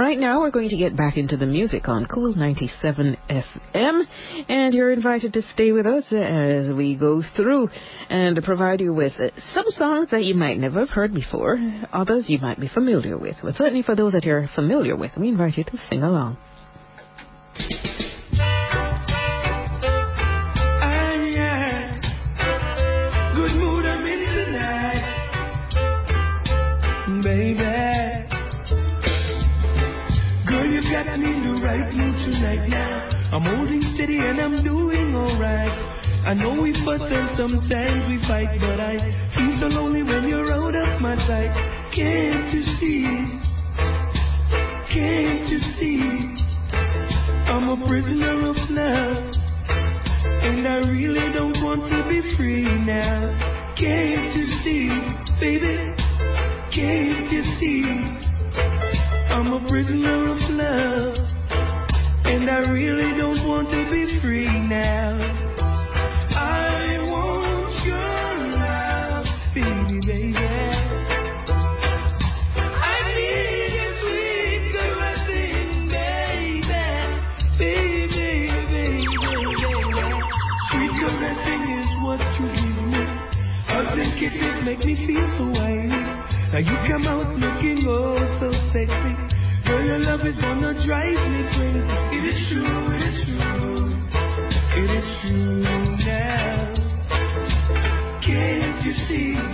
Right now, we're going to get back into the music on Cool 97 FM, and you're invited to stay with us as we go through and provide you with some songs that you might never have heard before, others you might be familiar with. But certainly for those that you're familiar with, we invite you to sing along. I know we fuss and sometimes we fight, but I feel so lonely when you're out of my sight. Can't you see? Can't you see? I'm a prisoner of love, and I really don't want to be free now. Can't you see, baby? Can't you see? I'm a prisoner of love. And I really don't want to be free now. And kisses make me feel so wild. Now you come out looking oh so sexy. Girl, your love is gonna drive me crazy. It is true, it is true. It is true now. Can't you see?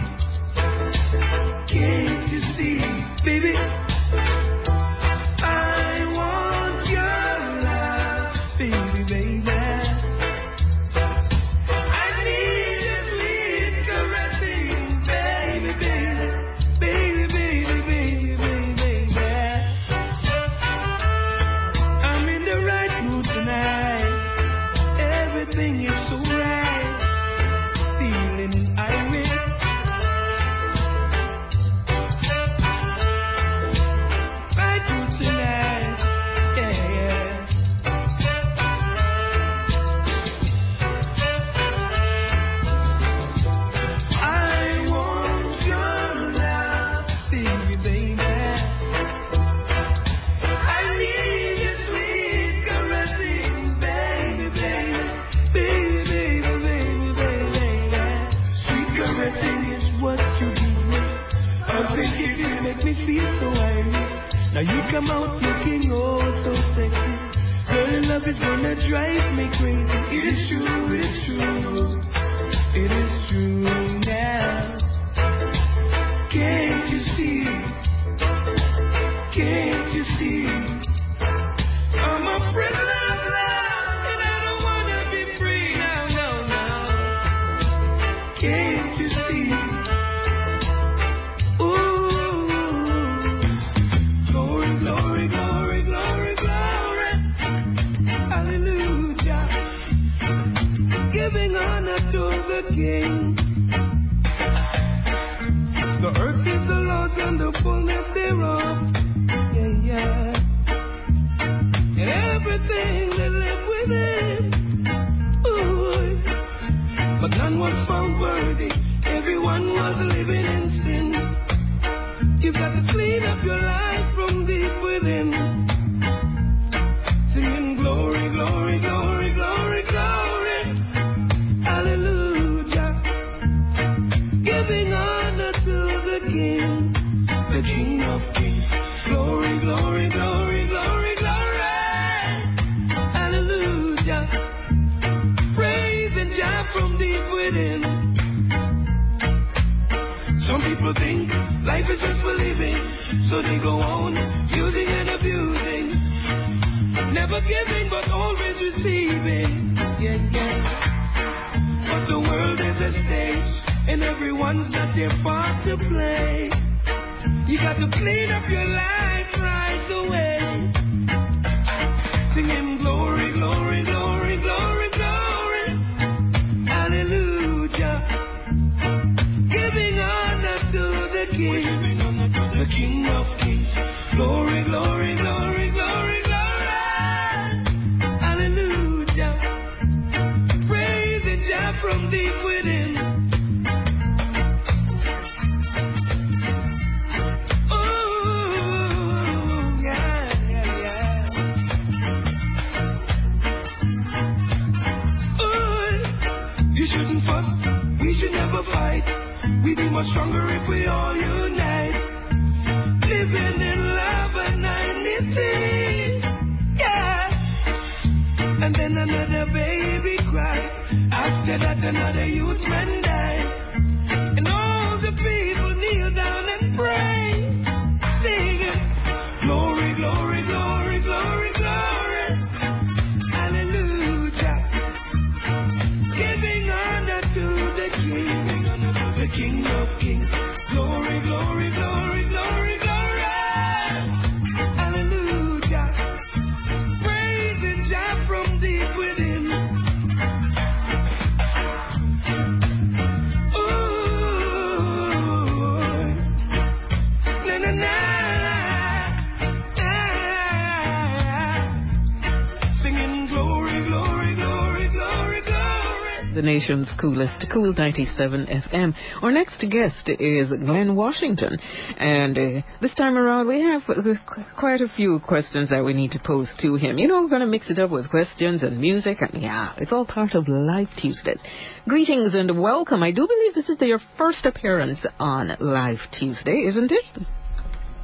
Come out looking oh so sexy. Girl, love is gonna drive me crazy. It is true, Never giving, but always receiving. Yeah, yeah. But the world is a stage, and everyone's got their part to play. You got to clean up your life right away. Much stronger if we all unite. Living in love and unity. Yeah. And then another baby cry. After that, another youth man nation's coolest, Cool 97 FM. Our next guest is Glenn Washington, and uh, this time around we have quite a few questions that we need to pose to him. You know, we're going to mix it up with questions and music, and yeah, it's all part of Live Tuesdays. Greetings and welcome. I do believe this is your first appearance on Live Tuesday, isn't it?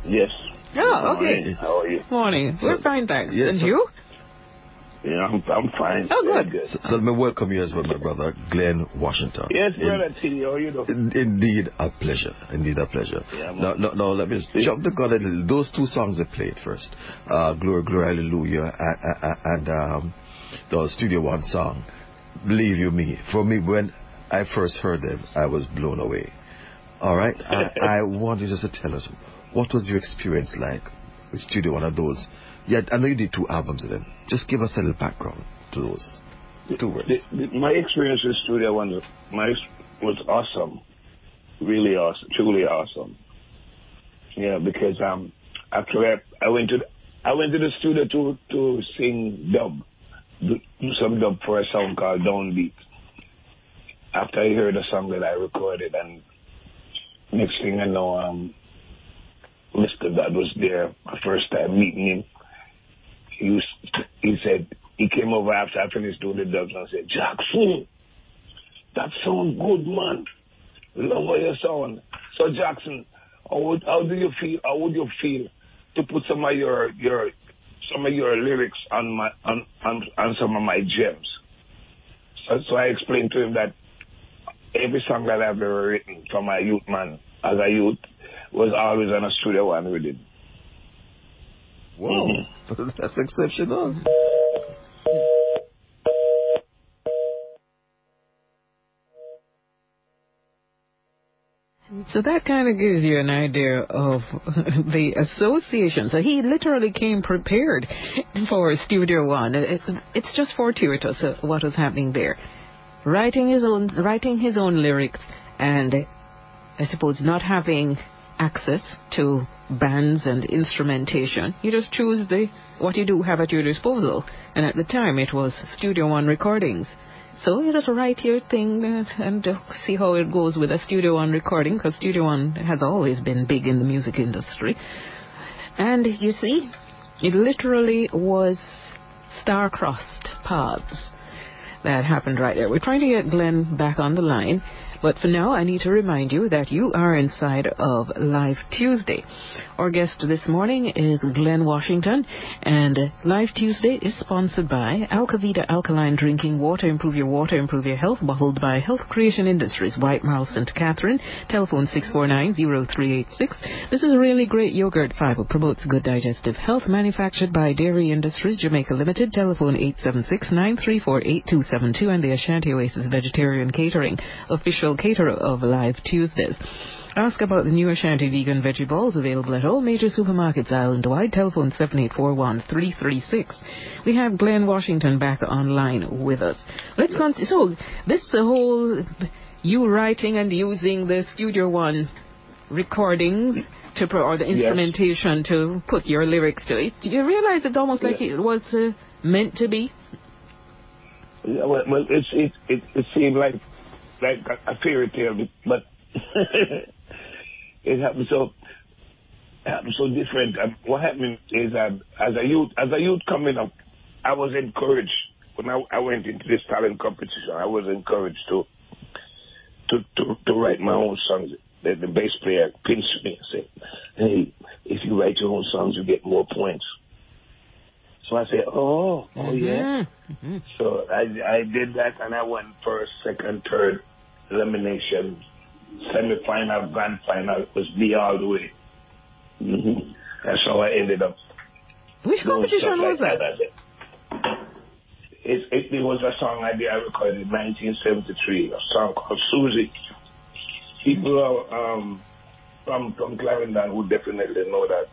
Yes. Oh, okay. morning. How are you? Morning. So- we're fine, thanks. yes, and sir. you? Yeah, I'm, I'm fine. Oh, Very good. So, so let me welcome you as well, my brother, Glenn Washington. Yes, In- brother T, how you doing? in- indeed, a pleasure. Indeed, a pleasure. Yeah, man. now, now, now, let me just jump the gun a little. Those two songs I played first, uh, Glory, Glory, Hallelujah, and, and, and um, the Studio One song, Believe You Me. For me, when I first heard them, I was blown away. All right? I, I want you just to tell us, what was your experience like with Studio One of those? Yeah, I know you did two albums of them. Just give us a little background to those two words. The- the- my experience with Studio One my, was awesome. Really awesome. Truly awesome. Yeah, because um, actually I, I went to the, I went to the studio to to sing dub, do some dub for a song called Downbeat. After I heard a song that I recorded, and next thing I know, um, Mr. Dodd was there. My first time meeting him. He he said he came over after I finished doing the dubs and said, Jackson, that sound good, man. Love your you sound. So Jackson, how would how do you feel? How would you feel to put some of your your some of your lyrics on my on on, on some of my gems? So, so I explained to him that every song that I've ever written for my youth man as a youth was always on a studio one rhythm. Whoa, that's exceptional. So that kind of gives you an idea of the association. So he literally came prepared for Studio One. It's just fortuitous uh, what was happening there. Writing his own, writing his own lyrics, and I suppose not having access to bands and instrumentation. You just choose the what you do have at your disposal. And at the time, it was Studio One recordings. So you just write your thing and see how it goes with a Studio One recording, because Studio One has always been big in the music industry. And you see, it literally was star-crossed paths that happened right there. We're trying to get Glenn back on the line, but for now, I need to remind you that you are inside of Live Tuesday. Our guest this morning is Glenn Washington, and Live Tuesday is sponsored by Alcavita Alkaline Drinking Water. Improve your water, improve your health. Bottled by Health Creation Industries, White Mile, St. Catherine. Telephone 649-0386. This is really great yogurt fiber. Promotes good digestive health. Manufactured by Dairy Industries, Jamaica Limited. Telephone 876-934-8272. And the Ashanti Oasis Vegetarian Catering. Official caterer of Live Tuesdays. Ask about the new Ashanti vegan veggie balls available at all major supermarkets island-wide. Telephone 7841-336. We have Glenn Washington back online with us. Let's con- so this whole you writing and using the Studio One recordings to pro- or the Yes. instrumentation to put your lyrics to it. Do you realize it's almost like it was uh, meant to be? Yeah, well, well it's, it, it, it seemed like like a, a fairy tale, but it happened so it happened so different. Um, what happened is that as a youth, as a youth coming up, I was encouraged when I, I went into this talent competition. I was encouraged to to, to, to write my own songs. The, the bass player pinched me and said, hey, if you write your own songs, you get more points. So I said, oh, oh yeah. Mm-hmm. So I, I did that and I won first, second, third elimination. Semi-final, grand final It was me all the way. hmm That's how I ended up. Which competition was like that? It, it, it was a song I did, I recorded in 1973, a song called Susie. People are, um, from, from Clarendon would definitely know that.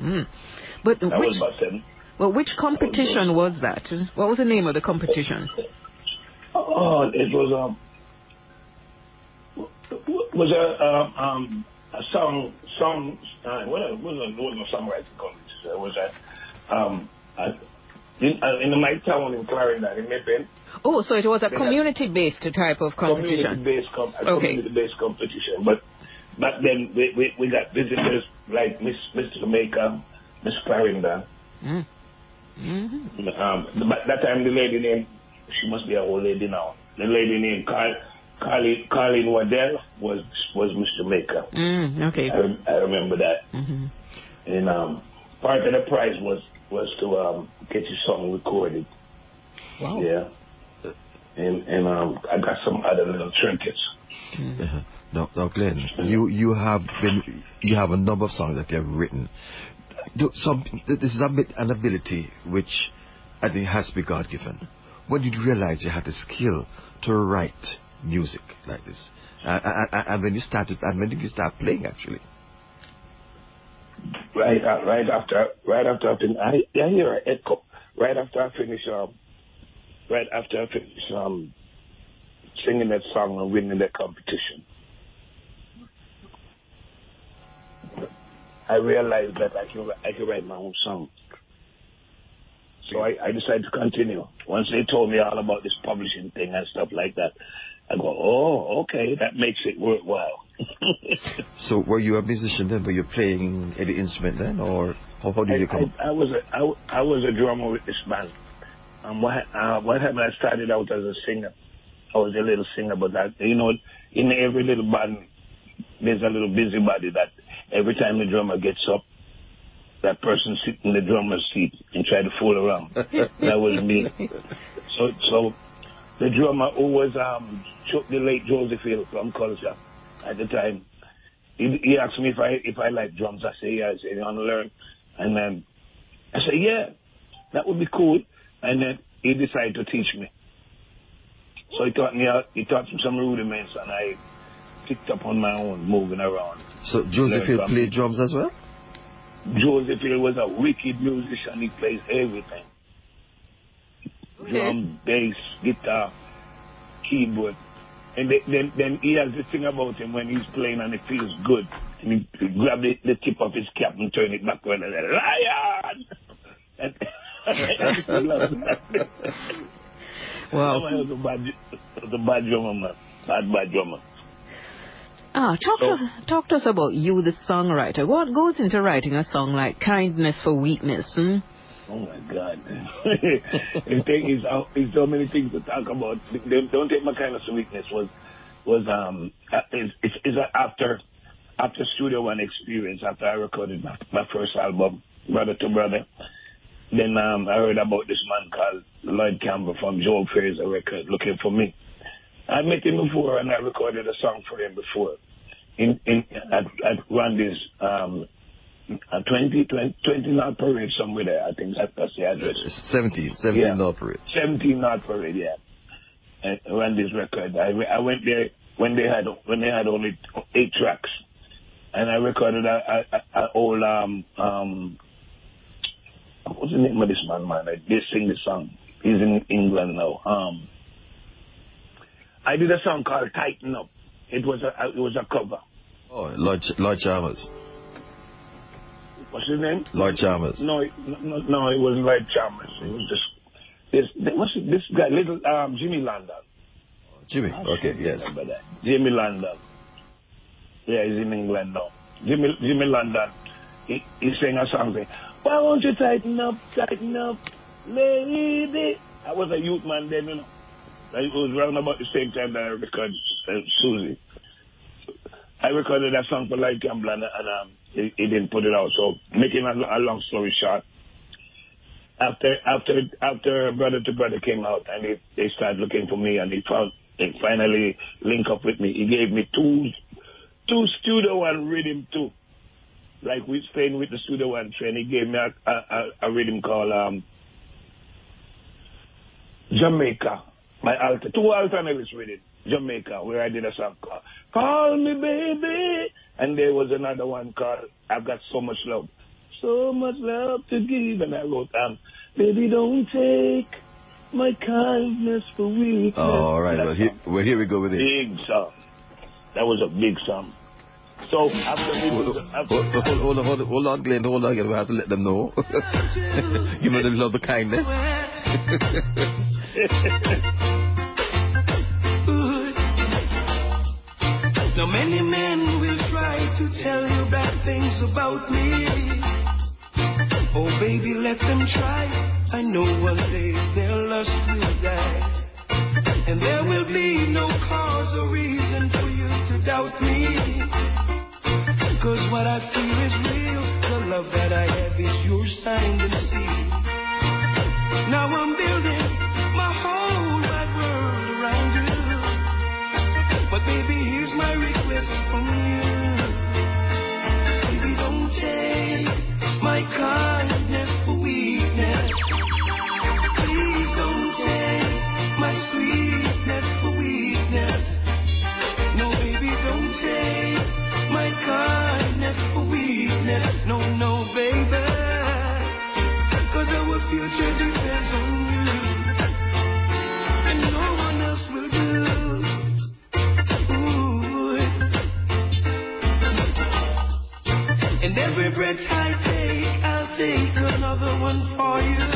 Mm. But That which was about seven. well, which competition was that? What was the name of the competition? Oh, it was um, was a um, um a song song uh, what a, was a was a songwriting competition. It was a um a, in, uh, in my town in Clarendon in May Pen. Oh, so it was a community-based type of competition. Community-based com- Okay. community-based competition. But back then we, we, we got visitors like Miss Mr. Jamaica, Miss Clarendon. Mm. hmm Um, but that time the lady named she must be an old lady now. The lady named Carl, Carlin, Carlin Waddell was was Miss Jamaica. Mm, okay. I, I remember that. hmm And um, part of the prize was was to um, get your song recorded. Wow. Yeah. And and um, I got some other little trinkets. Uh-huh. Now, now, Glenn, you you have been you have a number of songs that you have written. Do, some this is a bit an ability which I think has to be God given. When did you realize you had the skill to write music like this? Uh, and, and- and when you started, and when did you start playing actually? Right uh, right after right after I fin- I, I hear an echo. Right after I finish um right after I finish um singing that song and winning that competition. I realized that I can I can write my own song. So I, I decided to continue. Once they told me all about this publishing thing and stuff like that, I go, oh, okay, that makes it worthwhile. So were you a musician then? Were you playing any instrument then, or how, how did you come? I, I, I was a I, I was a drummer with this band. Um, what uh, what happened? I started out as a singer. I was a little singer, but that you know, in every little band, there's a little busybody that every time the drummer gets up, that person sit in the drummer's seat and try to fool around. that was me. So so the drummer who was um the late Joseph Hill from Culture at the time. He, he asked me if I if I like drums. I say yeah. I said you want to learn, and then I said yeah, that would be cool. And then he decided to teach me. So he taught me out. He taught me some rudiments, and I picked up on my own, moving around. So Joseph Hill played drums as well. Joseph Hill was a wicked musician. He plays everything: Okay. drum, bass, guitar, keyboard. And then, then, he has this thing about him when he's playing and it feels good. And he, he grab the, the tip of his cap and turn it backward and say, Lion! And I used to love that. Wow. He was a bad, was a bad drummer, man. Bad, bad drummer. Ah, talk So- to talk to us about you, the songwriter. What goes into writing a song like "Kindness for Weakness"? Hmm? Oh my God! the thing is, uh, is so many things to talk about. Don't don't take my kindness of weakness was was um uh, is it's, it's after after Studio One experience after I recorded my, my first album, Brother to Brother. Then um I heard about this man called Lloyd Campbell from Joe Fraser Record looking for me. I met him before and I recorded a song for him before. In in at at Randy's um uh, 20, 20, 20 North Parade somewhere there. I think that, that's the address. 17, 17 Yeah. North Parade. 17 North Parade, yeah. And ran this record. I, I went there when they had when they had only eight tracks, and I recorded a, a, a old um um what's the name of this man man? I they sing the song. He's in England now. Um, I did a song called Tighten Up. It was a it was a cover. Oh, Lord, Ch- Lord Charmers. What's his name? Lord Charmers. No, it- no, no, it wasn't Lloyd Charmers. It was just this. What's this guy? Little um, Jimmy London. Jimmy. I Okay, yes. Jimmy London. Yeah, he's in England now. Jimmy Jimmy London. He, he sang a song saying, "Why won't you tighten up, tighten up, lady?" I was a youth man then, you know. It was around about the same time that I recorded uh, Susie. I recorded that song for Lloyd Campbell and, and um, he, he, didn't put it out. So making a, a, long story short, after after after Brother to Brother came out and they, they started looking for me and he found they finally link up with me. He gave me two two studio one rhythm too. Like we staying with the studio one train, he gave me a, a, a rhythm called um, Jamaica. My alter two alternatives rhythm. Jamaica, where I did a song called Call Me Baby. And there was another one called I've Got So Much Love. So much love to give. And I wrote, um, Baby, don't take my kindness for weakness. Oh, all right. Well here, well, here we go with it. Big song. That was a big song. So after hold, after, hold, hold, hold, on, hold, on, hold on, Glenn, hold on. We have to let them know. Give them the love, the kindness. Now many men will try to tell you bad things about me. Oh baby, let them try. I know one day their lust will die. And there will be no cause or reason for you to doubt me. Cause what I feel is real. The love that I have is your signed and sealed. Now I'm building baby, here's my request from you. Baby, don't take my Every breath I take, I'll take another one for you.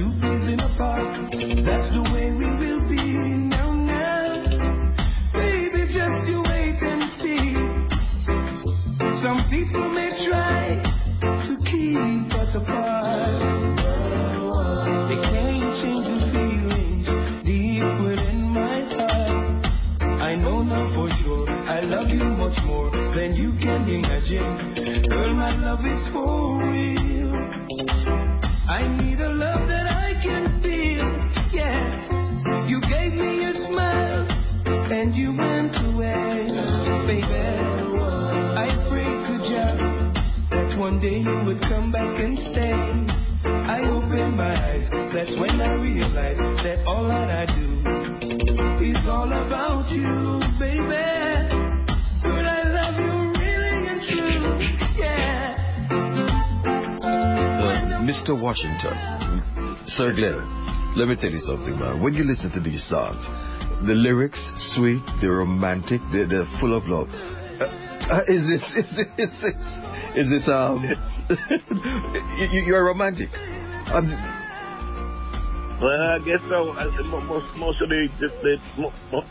Two peas in a pod. That's the way we will be. Glenn, let me tell you something, man. When you listen to these songs, the lyrics sweet, they're romantic, they're, they're full of love. Uh, uh, is this is this is this, is this um? you, you're romantic. Um, Well, I guess so. I, most most of the, the, the mo, mo,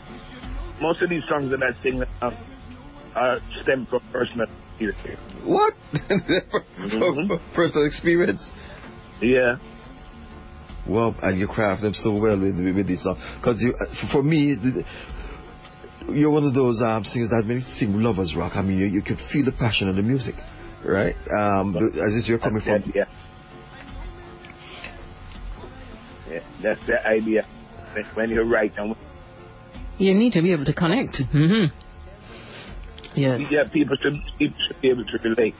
most of these songs that I sing uh, are stem from personal experience. what? Mhm. Personal experience. Yeah. Wow, and you craft them so well with, with this song. Because you, for me, you're one of those um, singers that many sing lovers rock. I mean, you, you can feel the passion of the music, right? Um, as if you're coming from. Yeah. yeah. That's the idea. When you write and you need to be able to connect. Mm-hmm. Yes. Yeah, people should, people should be able to relate.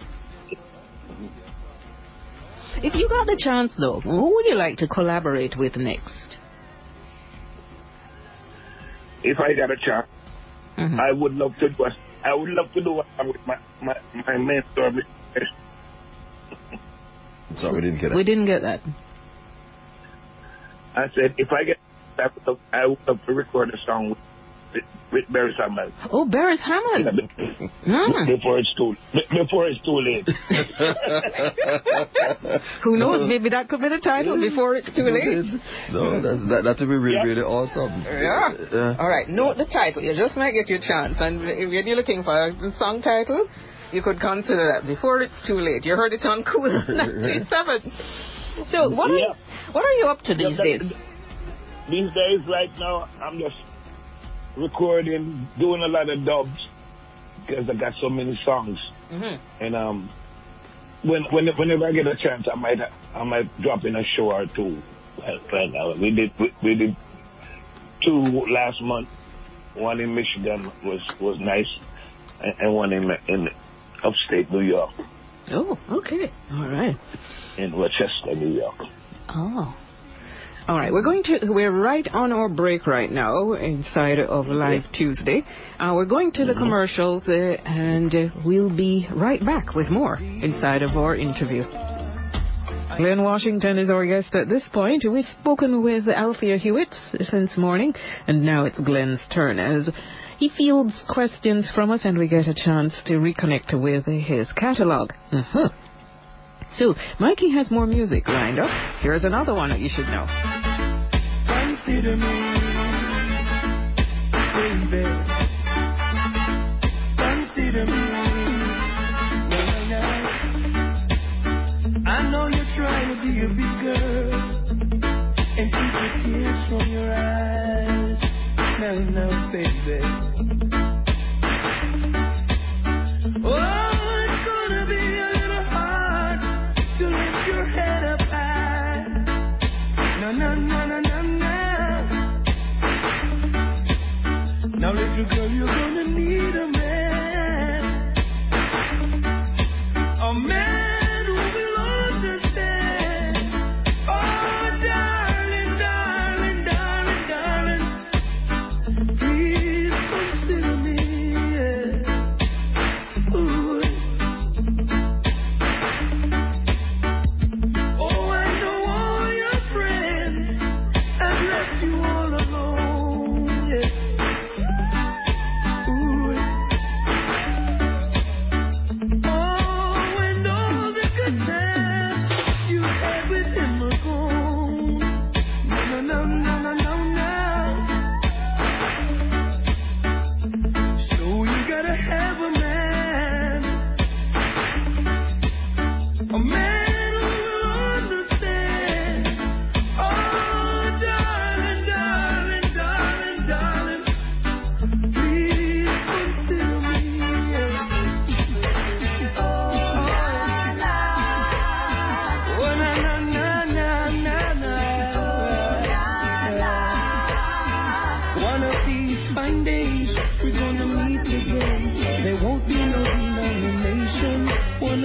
If you got the chance, though, who would you like to collaborate with next? If I got a chance, mm-hmm. I would love to do. I would love to do one with my my my mentor. Sorry, we didn't get it. We didn't get that. I said if I get, I would love, I would love to record a song with with Beres Hammond. Oh, Beres Hammond. Yeah, mm. Before it's too before it's too late. Who knows? Maybe that could be the title. Before it's too late. No, that's, that that would be really yeah. really awesome. Yeah. yeah. All right. Note the title. You just might get your chance. And if you're looking for a song title, you could consider that. Before it's too late. You heard it on Cool 97. So what are you, what are you up to these days? These days, right now, I'm just recording, doing a lot of dubs because I got so many songs. Mm-hmm. And um, when, when whenever I get a chance, I might I might drop in a show or two. Right now, we did we, we did two last month. One in Michigan was was nice, and, and one in in upstate New York. Oh, okay, all right. In Rochester, New York. Oh. All right, we're going to we're right on our break right now inside of Live Tuesday. Uh, we're going to the mm-hmm. commercials uh, and uh, we'll be right back with more inside of our interview. Glenn Washington is our guest at this point. We've spoken with Althea Hewitt since morning, and now it's Glenn's turn as he fields questions from us and we get a chance to reconnect with his catalog. Mm-hmm. So, Mikey has more music lined up. Here's another one that you should know. Consider me, baby. Consider me. I know you're trying to be a big girl and keep the tears from your eyes. Now, now, baby.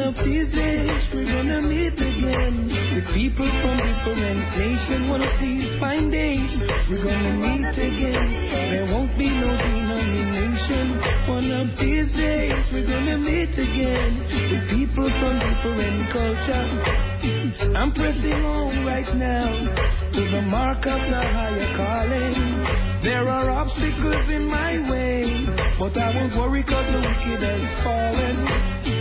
up these days, we're gonna meet again. With people from different nations, one of these fine days, we're gonna meet again. There won't be no denomination. One of these days, we're gonna meet again. With people from different cultures. I'm pressing on right now to the mark of the higher calling. There are obstacles in my way, but I won't worry cause the wicked has fallen.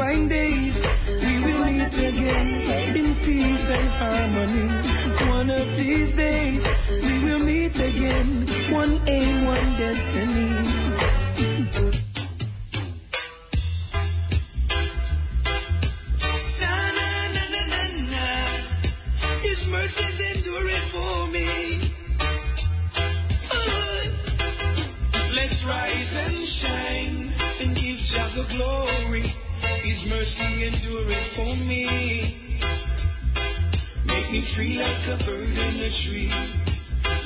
fine days, we will meet again in peace and harmony. One of these days, we will meet again. One aim, one destiny. Mercies endure for me. Oh. Let's rise and shine and give Jah the glory. His mercy endureth for me. Make me free like a bird in a tree.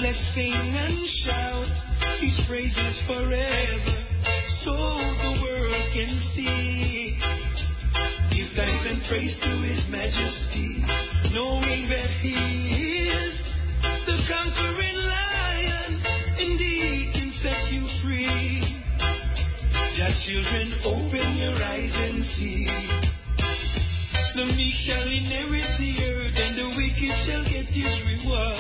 Let's sing and shout His praises forever, so the world can see. Give thanks and praise to His Majesty, knowing that He is the conquering lion, and children, open your eyes and see. The meek shall inherit the earth, and the wicked shall get his reward.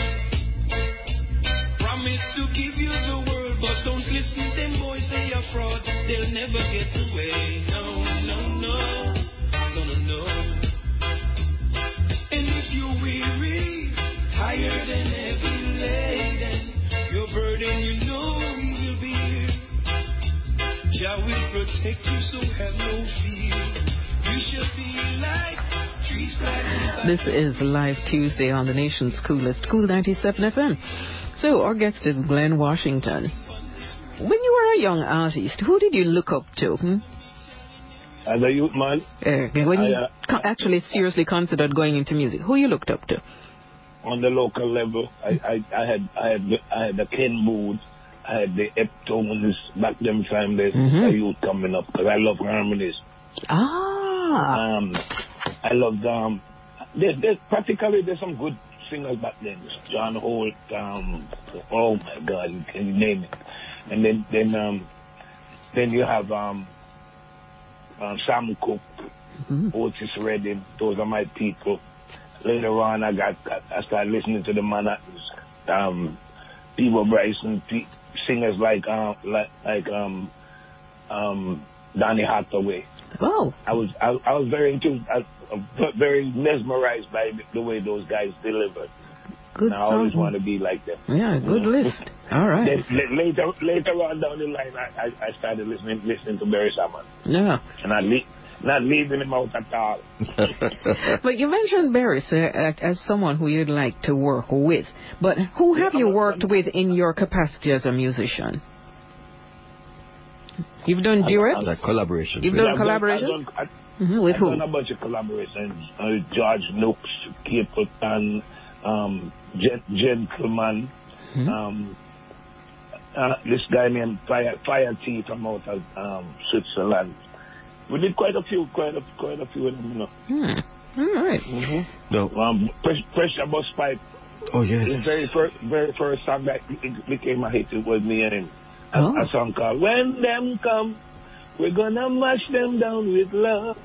Promise to give you the world, but don't listen to them boys, they are fraud. They'll never get away. No, no, no, no, no, no. And if you're weary, tired and heavy laden, your burden, you Jah will protect you, so have no fear. You shall be like trees planted by This is Live Tuesday on the nation's coolest, Cool 97 FM. So, our guest is Glenn Washington. When you were a young artist, who did you look up to? Hmm? As a youth man, Uh, when you uh, co- actually seriously considered going into music, who you looked up to? on the local level, I, I, I had I had the- I had the Ken Boothe, I had the Heptones back them time there's Mhm. a youth coming up because I love harmonies. Ah, Um, I loved um, there's, there's practically there's some good singers back then. John Holt, um, oh my God, you can you name it. And then then um, then you have um, um Sam Cooke, Mhm. Otis Redding. Those are my people. Later on, I got, I started listening to the Manhattans, um, Peabo Bryson, pe- singers like um like like um um Donny Hathaway. oh, I was I, I was very into I, very mesmerized by the way those guys delivered. good And I always song. want to be like them. Yeah, good list. All right. Then, later later on down the line, I, I, I started listening listening to Beres Hammond, Yeah. and I not leaving him out at all. But you mentioned Barry sir, uh, as someone who you'd like to work with. But who have Yeah, you worked with in your capacity as a musician? You've done duets? Like collaboration. You've with- done I've done- collaborations? I've done- hmm With I've who? done a bunch of collaborations. Uh, George Nooks, Capleton, um, Gen- Gentleman, Mhm. um, uh, this guy named Fire, Fire T from out of um, Switzerland. We did quite a few, quite a, quite a few of them, you know. Hmm. All right. No. Um, Press, Pressure Bus Pipe, Oh yes. his very first, very first song that it became a hit, it was me and him. A, Oh. a song called When Them Come, We're Gonna Mash Them Down with Love.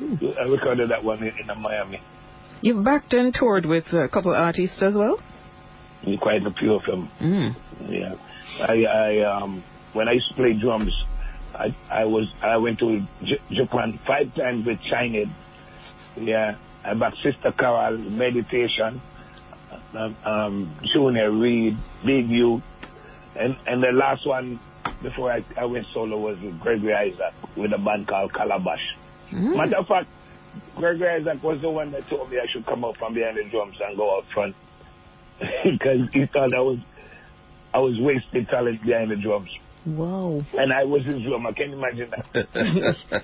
I recorded that one in, in Miami. You've backed and toured with a couple of artists as well? Quite a few of them. Mm. Yeah. I, I, um, when I used to play drums, I, I was, I went to J- Japan five times with Chinese. Yeah. I backed Sister Carol, Meditation, um, um, Junior Reid, Big Youth. And, and the last one before I, I went solo was with Gregory Isaac with a band called Calabash. Mm. Matter of fact, Gregory Isaac was the one that told me I should come up from behind the drums and go out front. Because he thought I was I was wasting talent behind the drums. Wow. And I was his drummer. Can you imagine that?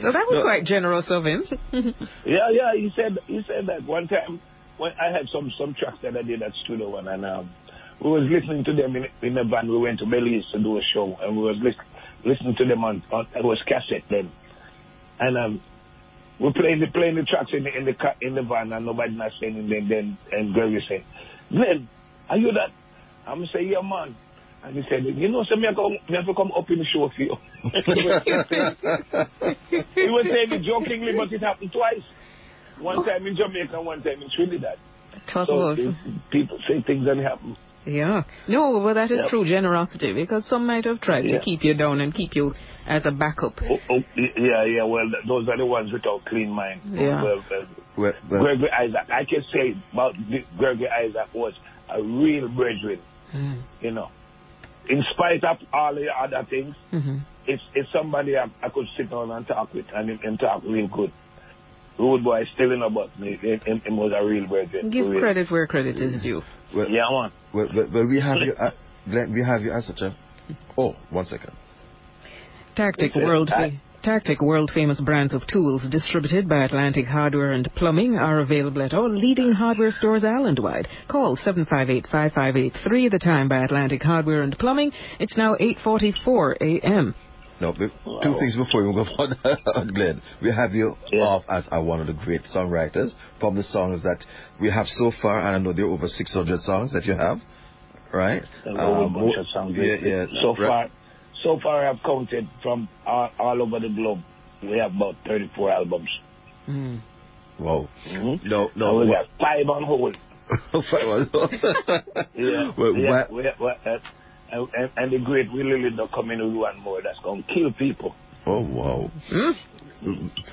So that was quite generous of him. yeah, yeah, he said he said that one time when I had some some tracks that I did at Studio One and um we was listening to them in, in the van. We went to Belize to do a show and we was lis- listening to them on, on it was cassette then. And um we're playing the playing the tracks in the in the ca- in the van and nobody not saying anything. Then and Gregory said, Glenn, are you that? I'm say, yeah, man. And he said, you know, so me have, come, me have to come up in the show for you. he was saying it jokingly, but it happened twice. One time in Jamaica, one time in Trinidad. Talk So about people say things that happen. Yeah. No, but that is Yep. true generosity because some might have tried Yeah. to keep you down and keep you as a backup. Oh, oh, yeah, yeah. Well, those are the ones without clean mind. Yeah. Well, well, Well, well, Gregory Isaac. I can say about the- Gregory Isaac was a real brethren. Mm. You know, in spite of all the other things, hmm it's it's somebody I, I could sit down and talk with and him, him talk real good. Rude boy still in about me. Him, him, him was a real brethren. Give real. credit where credit is due. well, Yeah, man. well, well, well, we have you, uh, Glenn, we have you as such a. Oh, one second. Tactic Yes, world I- fa- Tactic world famous brands of tools distributed by Atlantic Hardware and Plumbing are available at all leading hardware stores island-wide. Call 758-5583. The time by Atlantic Hardware and Plumbing. It's now 8:44 a.m. No, but Wow. two things before we move on, Glenn. We have you Yeah. off as uh, one of the great songwriters from the songs that we have so far, and I know there are over 600 songs that you have, right? A whole Um, bunch of songs. Yeah, yeah. So right. far, so far I've counted from all, all over the globe. We have about 34 albums. Mm. Whoa. Mm-hmm. No, no. we wha- got five on hold. Yeah, well, yeah, wha- we- we- uh, and, and, and the great Willie Lindo coming with one more that's going to kill people. oh, wow. Hmm?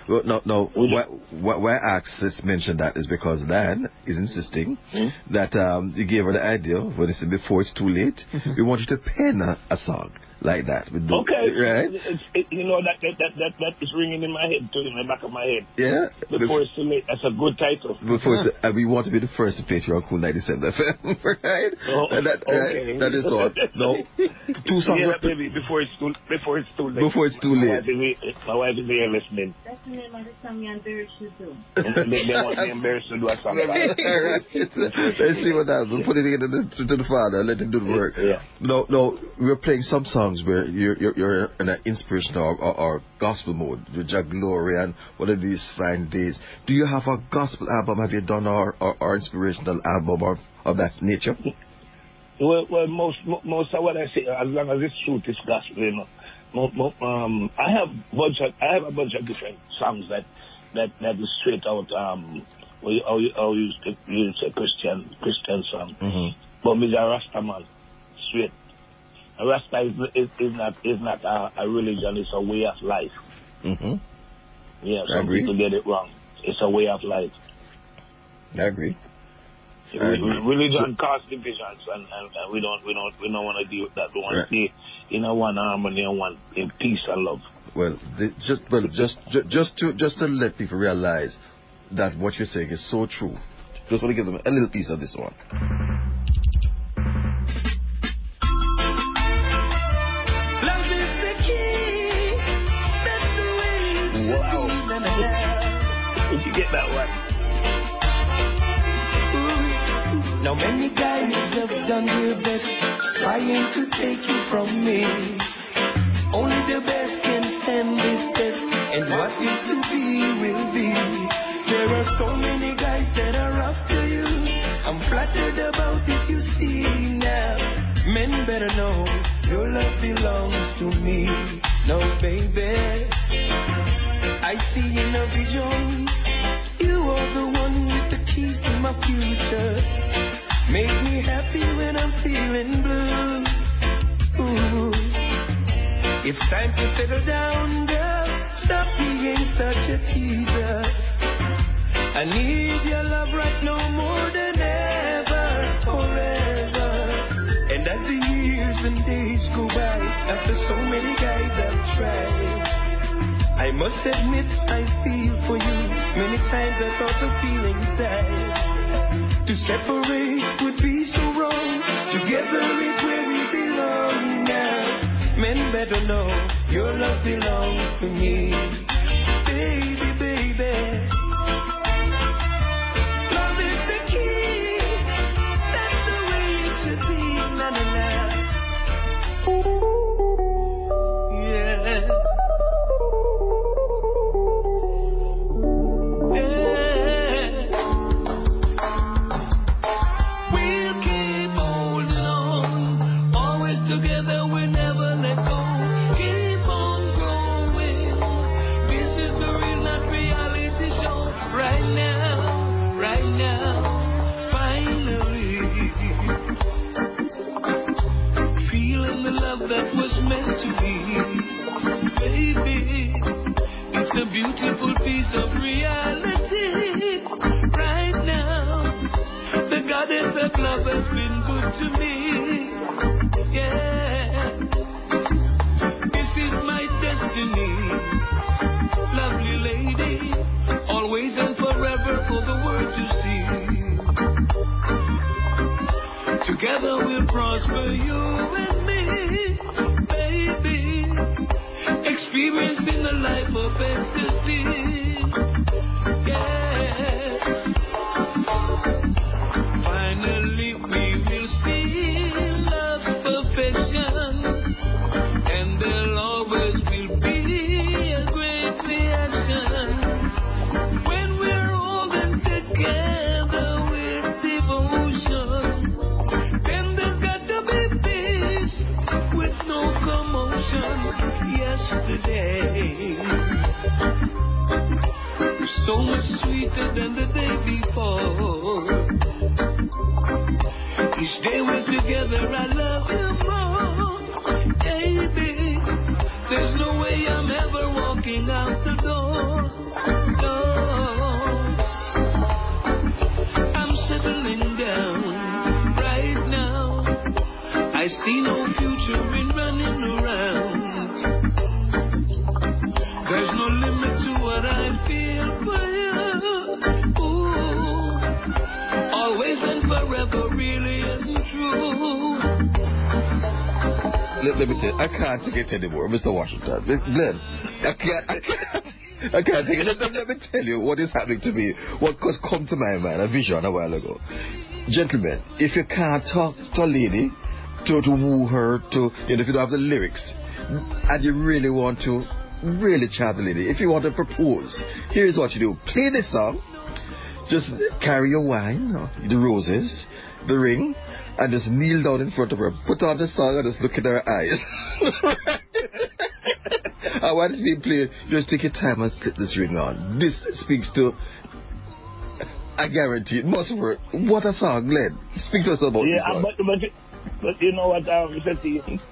Well, no, no. Would you- Why, why, why Axis mentioned that is because Dan is insisting Hmm? that um, you gave her the idea when he said before it's too late, Mm-hmm. we want you to pen a, a song like that. We do- Okay, Right? It's, it, you know that that, that that that is ringing in my head too, in the back of my head. Yeah. Before it's too late. That's a good title. Before it's, uh, we want to be the first to play here on Cool 97 FM, right? Oh, and that, okay. right? that is all. No, two songs. Yeah, of- baby. Before it's too before it's too late. Before it's too My late. wife is, my wife is here listening. That's the name of the song you embarrassed you to. they, they want me embarrassed to do a song about it. All right. Let's see what happens. We'll put it into the, to the father let him do the work. Yeah. No, no, we're playing some songs where you're you're, you're in an inspirational or, or, or gospel mode with Jah Glory and one of these fine days. Do you have a gospel album? Have you done or or, or inspirational album or of that nature? Well, well, most most of what I say, as long as it's truth, it's gospel. You know, um, I have bunch of I have a bunch of different songs that that that is straight out. Um, how you how you, you say Christian Christian song, Mm-hmm. but me a Rasta man, straight. Rasta is, is, is not is not a, a religion; it's a way of life. Mm-hmm. Yeah, I some agree. people get it wrong. It's a way of life. I agree. I Re- agree. Religion causes divisions, and, and, and we don't we don't we don't want to deal with that. We want Right. to stay in a one harmony and one in peace and love. Well, the, just well, just ju- just to just to let people realize that what you're saying is so true. Just want to give them a little piece of this one. That one? Now many guys have done their best trying to take you from me. Only the best can stand this test, and what is to be will be. There are so many guys that are after you. I'm flattered about it, you see now. Men better know your love belongs to me. No, baby. I see in a vision, are the one with the keys to my future. Make me happy when I'm feeling blue. Ooh. It's time to settle down, girl. Stop being such a teaser. I need your love right now more than ever, forever. And as the years and days go by, after so many guys have tried, I must admit I feel for you. Many times I thought the feelings died. To separate would be so wrong. Together is where we belong now. Men better know your love belongs to me. Love been good to me. Yeah. This is my destiny. Lovely lady, always and forever for the world to see. Together we'll prosper, you and me, baby. Experiencing a life of ecstasy. So much sweeter than the day before. Each day we're together, I love you more, baby. There's no way I'm ever walking out the door. Let, me tell you, I can't take it anymore, Mr. Washington. Glenn, I can't, I can't, I can't take it. Let, let, let me tell you what is happening to me, what has come to my mind, a vision a while ago. Gentlemen, if you can't talk to a lady, to, to woo her, to, you know, if you don't have the lyrics, and you really want to really chat the lady, if you want to propose, here's what you do. Play this song, just carry your wine, the roses, the ring, and just kneel down in front of her, put on the song, and just look in her eyes. and while it's being played, just take your time and slip this ring on. This speaks to. I guarantee it must work. What a song, Glenn. Speak to us about Yeah, this but, but, but you know what, um,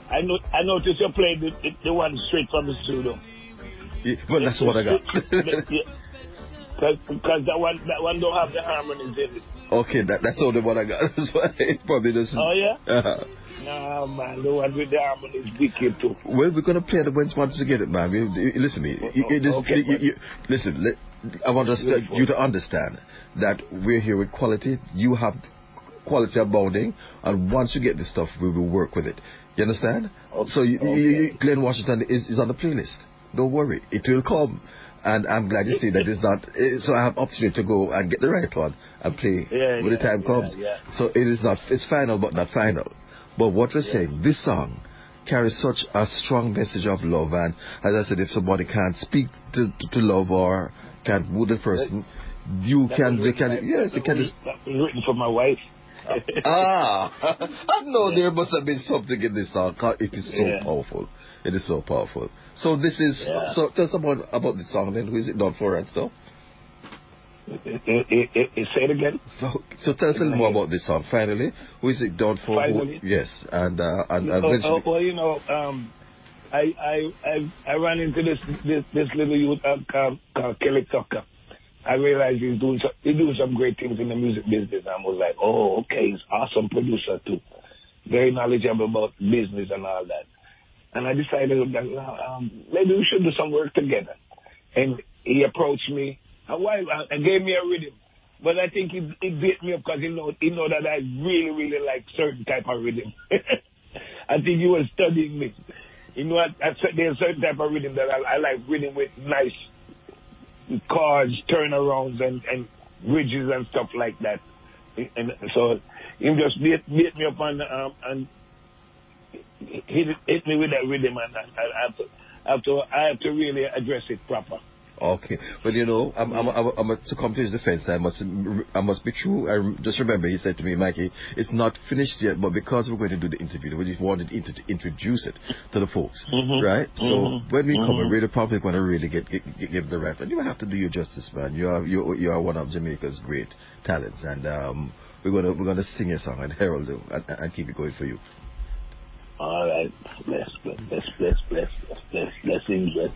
I, know, I noticed you played the, the, the one straight from the studio. Yeah, well, that's what I got. Because that one, that one don't have the harmonies in it. okay, that, that's all the one I got. That's why it probably doesn't. Oh, yeah? Uh-huh. Nah, man, the one with the harmonies wicked too. Well, we're gonna play the ones once to get it, man. You- Listen, you, you- Okay, you- you- listen. Let, I want us, you to understand that we're here with quality. You have quality abounding, and once you get this stuff, we will work with it. You understand? Okay. So, you, Okay. Glenn Washington is, is on the playlist. Don't worry, it will come. And I'm glad you see that it's not. eh, So I have opportunity to go and get the right one and play Yeah, when the time comes. yeah. So it is not. It's final, but not final. But what we're saying, this song carries such a strong message of love. And as I said, if somebody can't speak to, to, to love or can't woo the person, you That can. They can. Yes, you can was- just. That was written for my wife. Ah, I know there must have been something in this song. It is so Yeah. powerful. It is so powerful. So this is. Yeah. So tell us about about the song. Then who is it done for and stuff? It- it- it- say it again. So, so tell us a little more about this song. Finally, who is it done for? Who- yes, and uh, and, and Oh, oh, well, you know, um, I, I I I ran into this this, this little youth uh, called, called Kelly Tucker. I realized he's doing some, he's doing some great things in the music business. I was like, oh, okay, he's awesome producer too, very knowledgeable about business and all that. And I decided that um, maybe we should do some work together. And he approached me a while uh, and gave me a rhythm. But I think he, he beat me up because he know he know that I really really like certain type of rhythm. I think he was studying me. You know, I, I, there's certain type of rhythm that I, I like rhythm with nice chords, turnarounds, and and bridges and stuff like that. And so he just beat, beat me up on um, and hit, hit me with that rhythm, and I, I have to, I have to I have to really address it proper. Okay, but you know, I'm, I'm, I'm, I'm to come to his defense. I must, I must be true. I just remember he said to me, Mikey, it's not finished yet, but because we're going to do the interview, we just wanted to to introduce it to the folks, Mhm. right? So Mhm. when we come, we're Mhm. really probably going to really get, get, get give the right. And you have to do your justice, man. You are you, you are one of Jamaica's great talents, and um, we're gonna we're gonna sing your song and herald you and, and keep it going for you. All right, bless, bless, bless, bless, bless, bless, bless, dangerous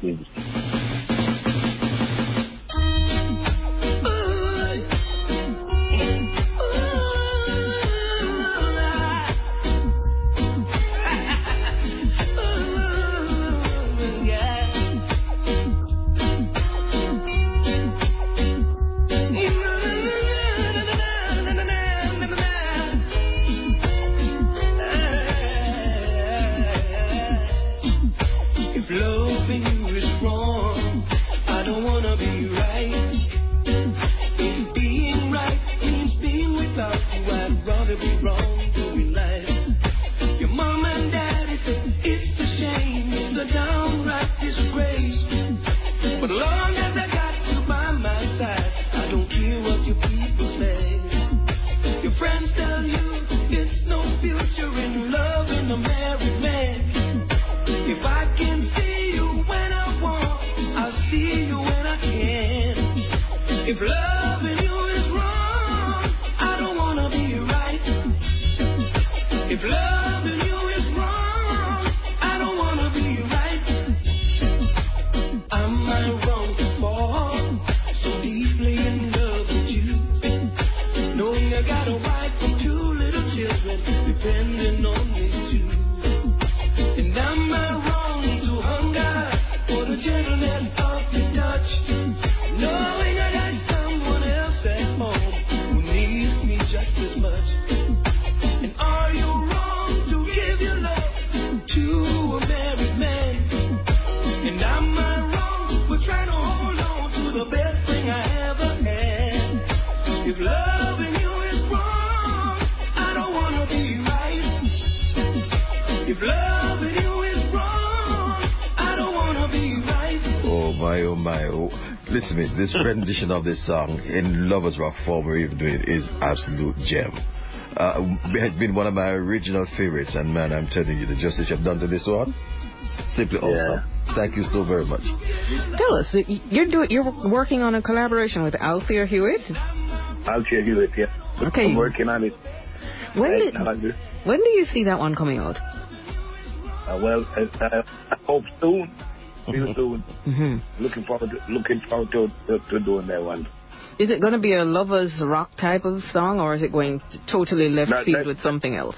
mate, this rendition of this song in Lovers Rock form we're even doing it is absolute gem. Uh, it has been one of my original favorites, and man, I'm telling you, the justice you've done to this one, simply awesome. Thank you so very much. Tell us, that you're doing, you're working on a collaboration with Althea Hewitt. I'll tell you it, yeah. Okay. I'm working on it. When right did, now. when do you see that one coming out? Uh, well, I, I, I hope soon. Real soon. hmm Looking forward to, looking forward to, to, to doing that one. Is it going to be a lovers rock type of song, or is it going to totally left No, field with something else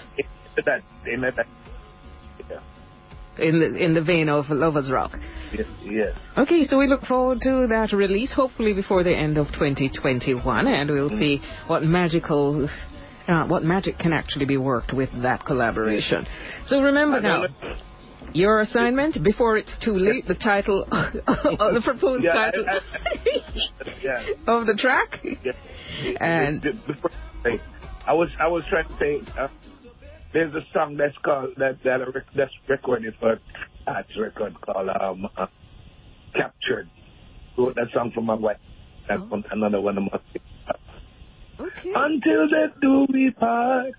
That, in that, yeah. in the in the vein of lovers rock? Yes, yes. Okay, so we look forward to that release, hopefully before the end of 2021, and we'll see what magical, uh, what magic can actually be worked with that collaboration. So remember now, your assignment before it's too late. The title, of the proposed Yeah, title I- I- yeah. of the track, Yeah. and I was I was trying to say uh, there's a song that's called that that a rec- that's recorded for Arts record called um uh, Captured. Wrote that song for my wife. That's Oh. one, another one of my. okay. Until that do we part,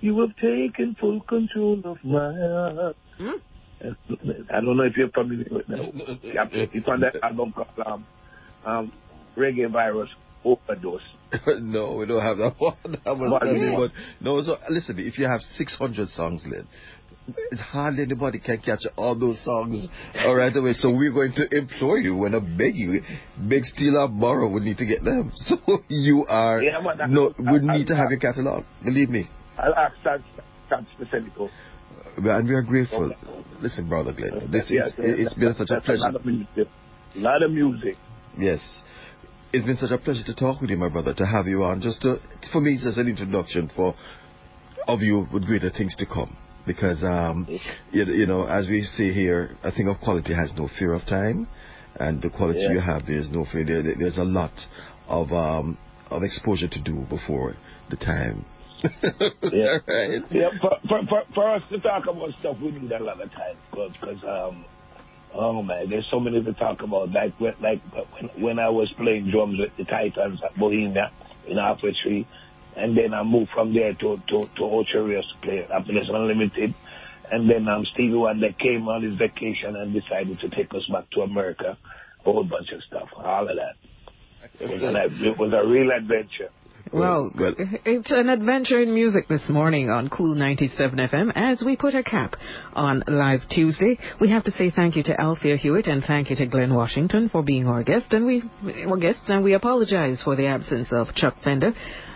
you have taken full control of my heart. Hmm? I don't know if you're familiar with that. It's on that album called um, um, Reggae Virus Overdose. no, we don't have that one. That was What? funny, but no. So listen, if you have 600 songs, Lynn, it's hardly anybody can catch all those songs all right away. So we're going to implore you, when I beg you, beg, steal, or borrow. We need to get them. So you are Yeah, I- no. I- We I- need to have your catalog. Believe me, I'll ask that, that specific. And we are grateful. Listen, brother Glenn, this is Yes, it's been such a pleasure. lot of music. A lot of music. Yes. It's been such a pleasure to talk with you, my brother, to have you on. Just to, for me, it's just an introduction for of you with greater things to come. Because, um, you, you know, as we say here, a thing of quality has no fear of time, and the quality Yeah. you have, there's no fear. There, there's a lot of um, of exposure to do before the time. Yeah. right. Yeah, for, for, for, for us to talk about stuff, we need a lot of time. Because, um, oh man, there's so many to talk about. Like, when, like when, when I was playing drums with the Titans at Bohemia in Halfway Tree, and then I moved from there to, to, to Ocho Rios to play Happiness Unlimited. And then um, Stevie Wonder came on his vacation and decided to take us back to America. A whole bunch of stuff, all of that. It was, an, it was a real adventure. Well, well, it's an adventure in music this morning on Cool 97 FM as we put a cap on Live Tuesday. We have to say thank you to Althea Hewitt and thank you to Glenn Washington for being our guest and we our guests and we apologize for the absence of Chuck Fender.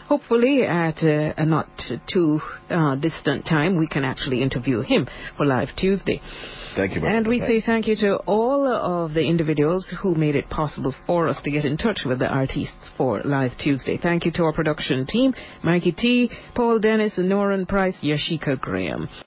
Hopefully, at uh, a not too uh, distant time, we can actually interview him for Live Tuesday. Thank you, Martha. And we say thank you to all of the individuals who made it possible for us to get in touch with the artists for Live Tuesday. Thank you to our production team, Mikey T, Paul Dennis, Noran Price, Yashika Graham.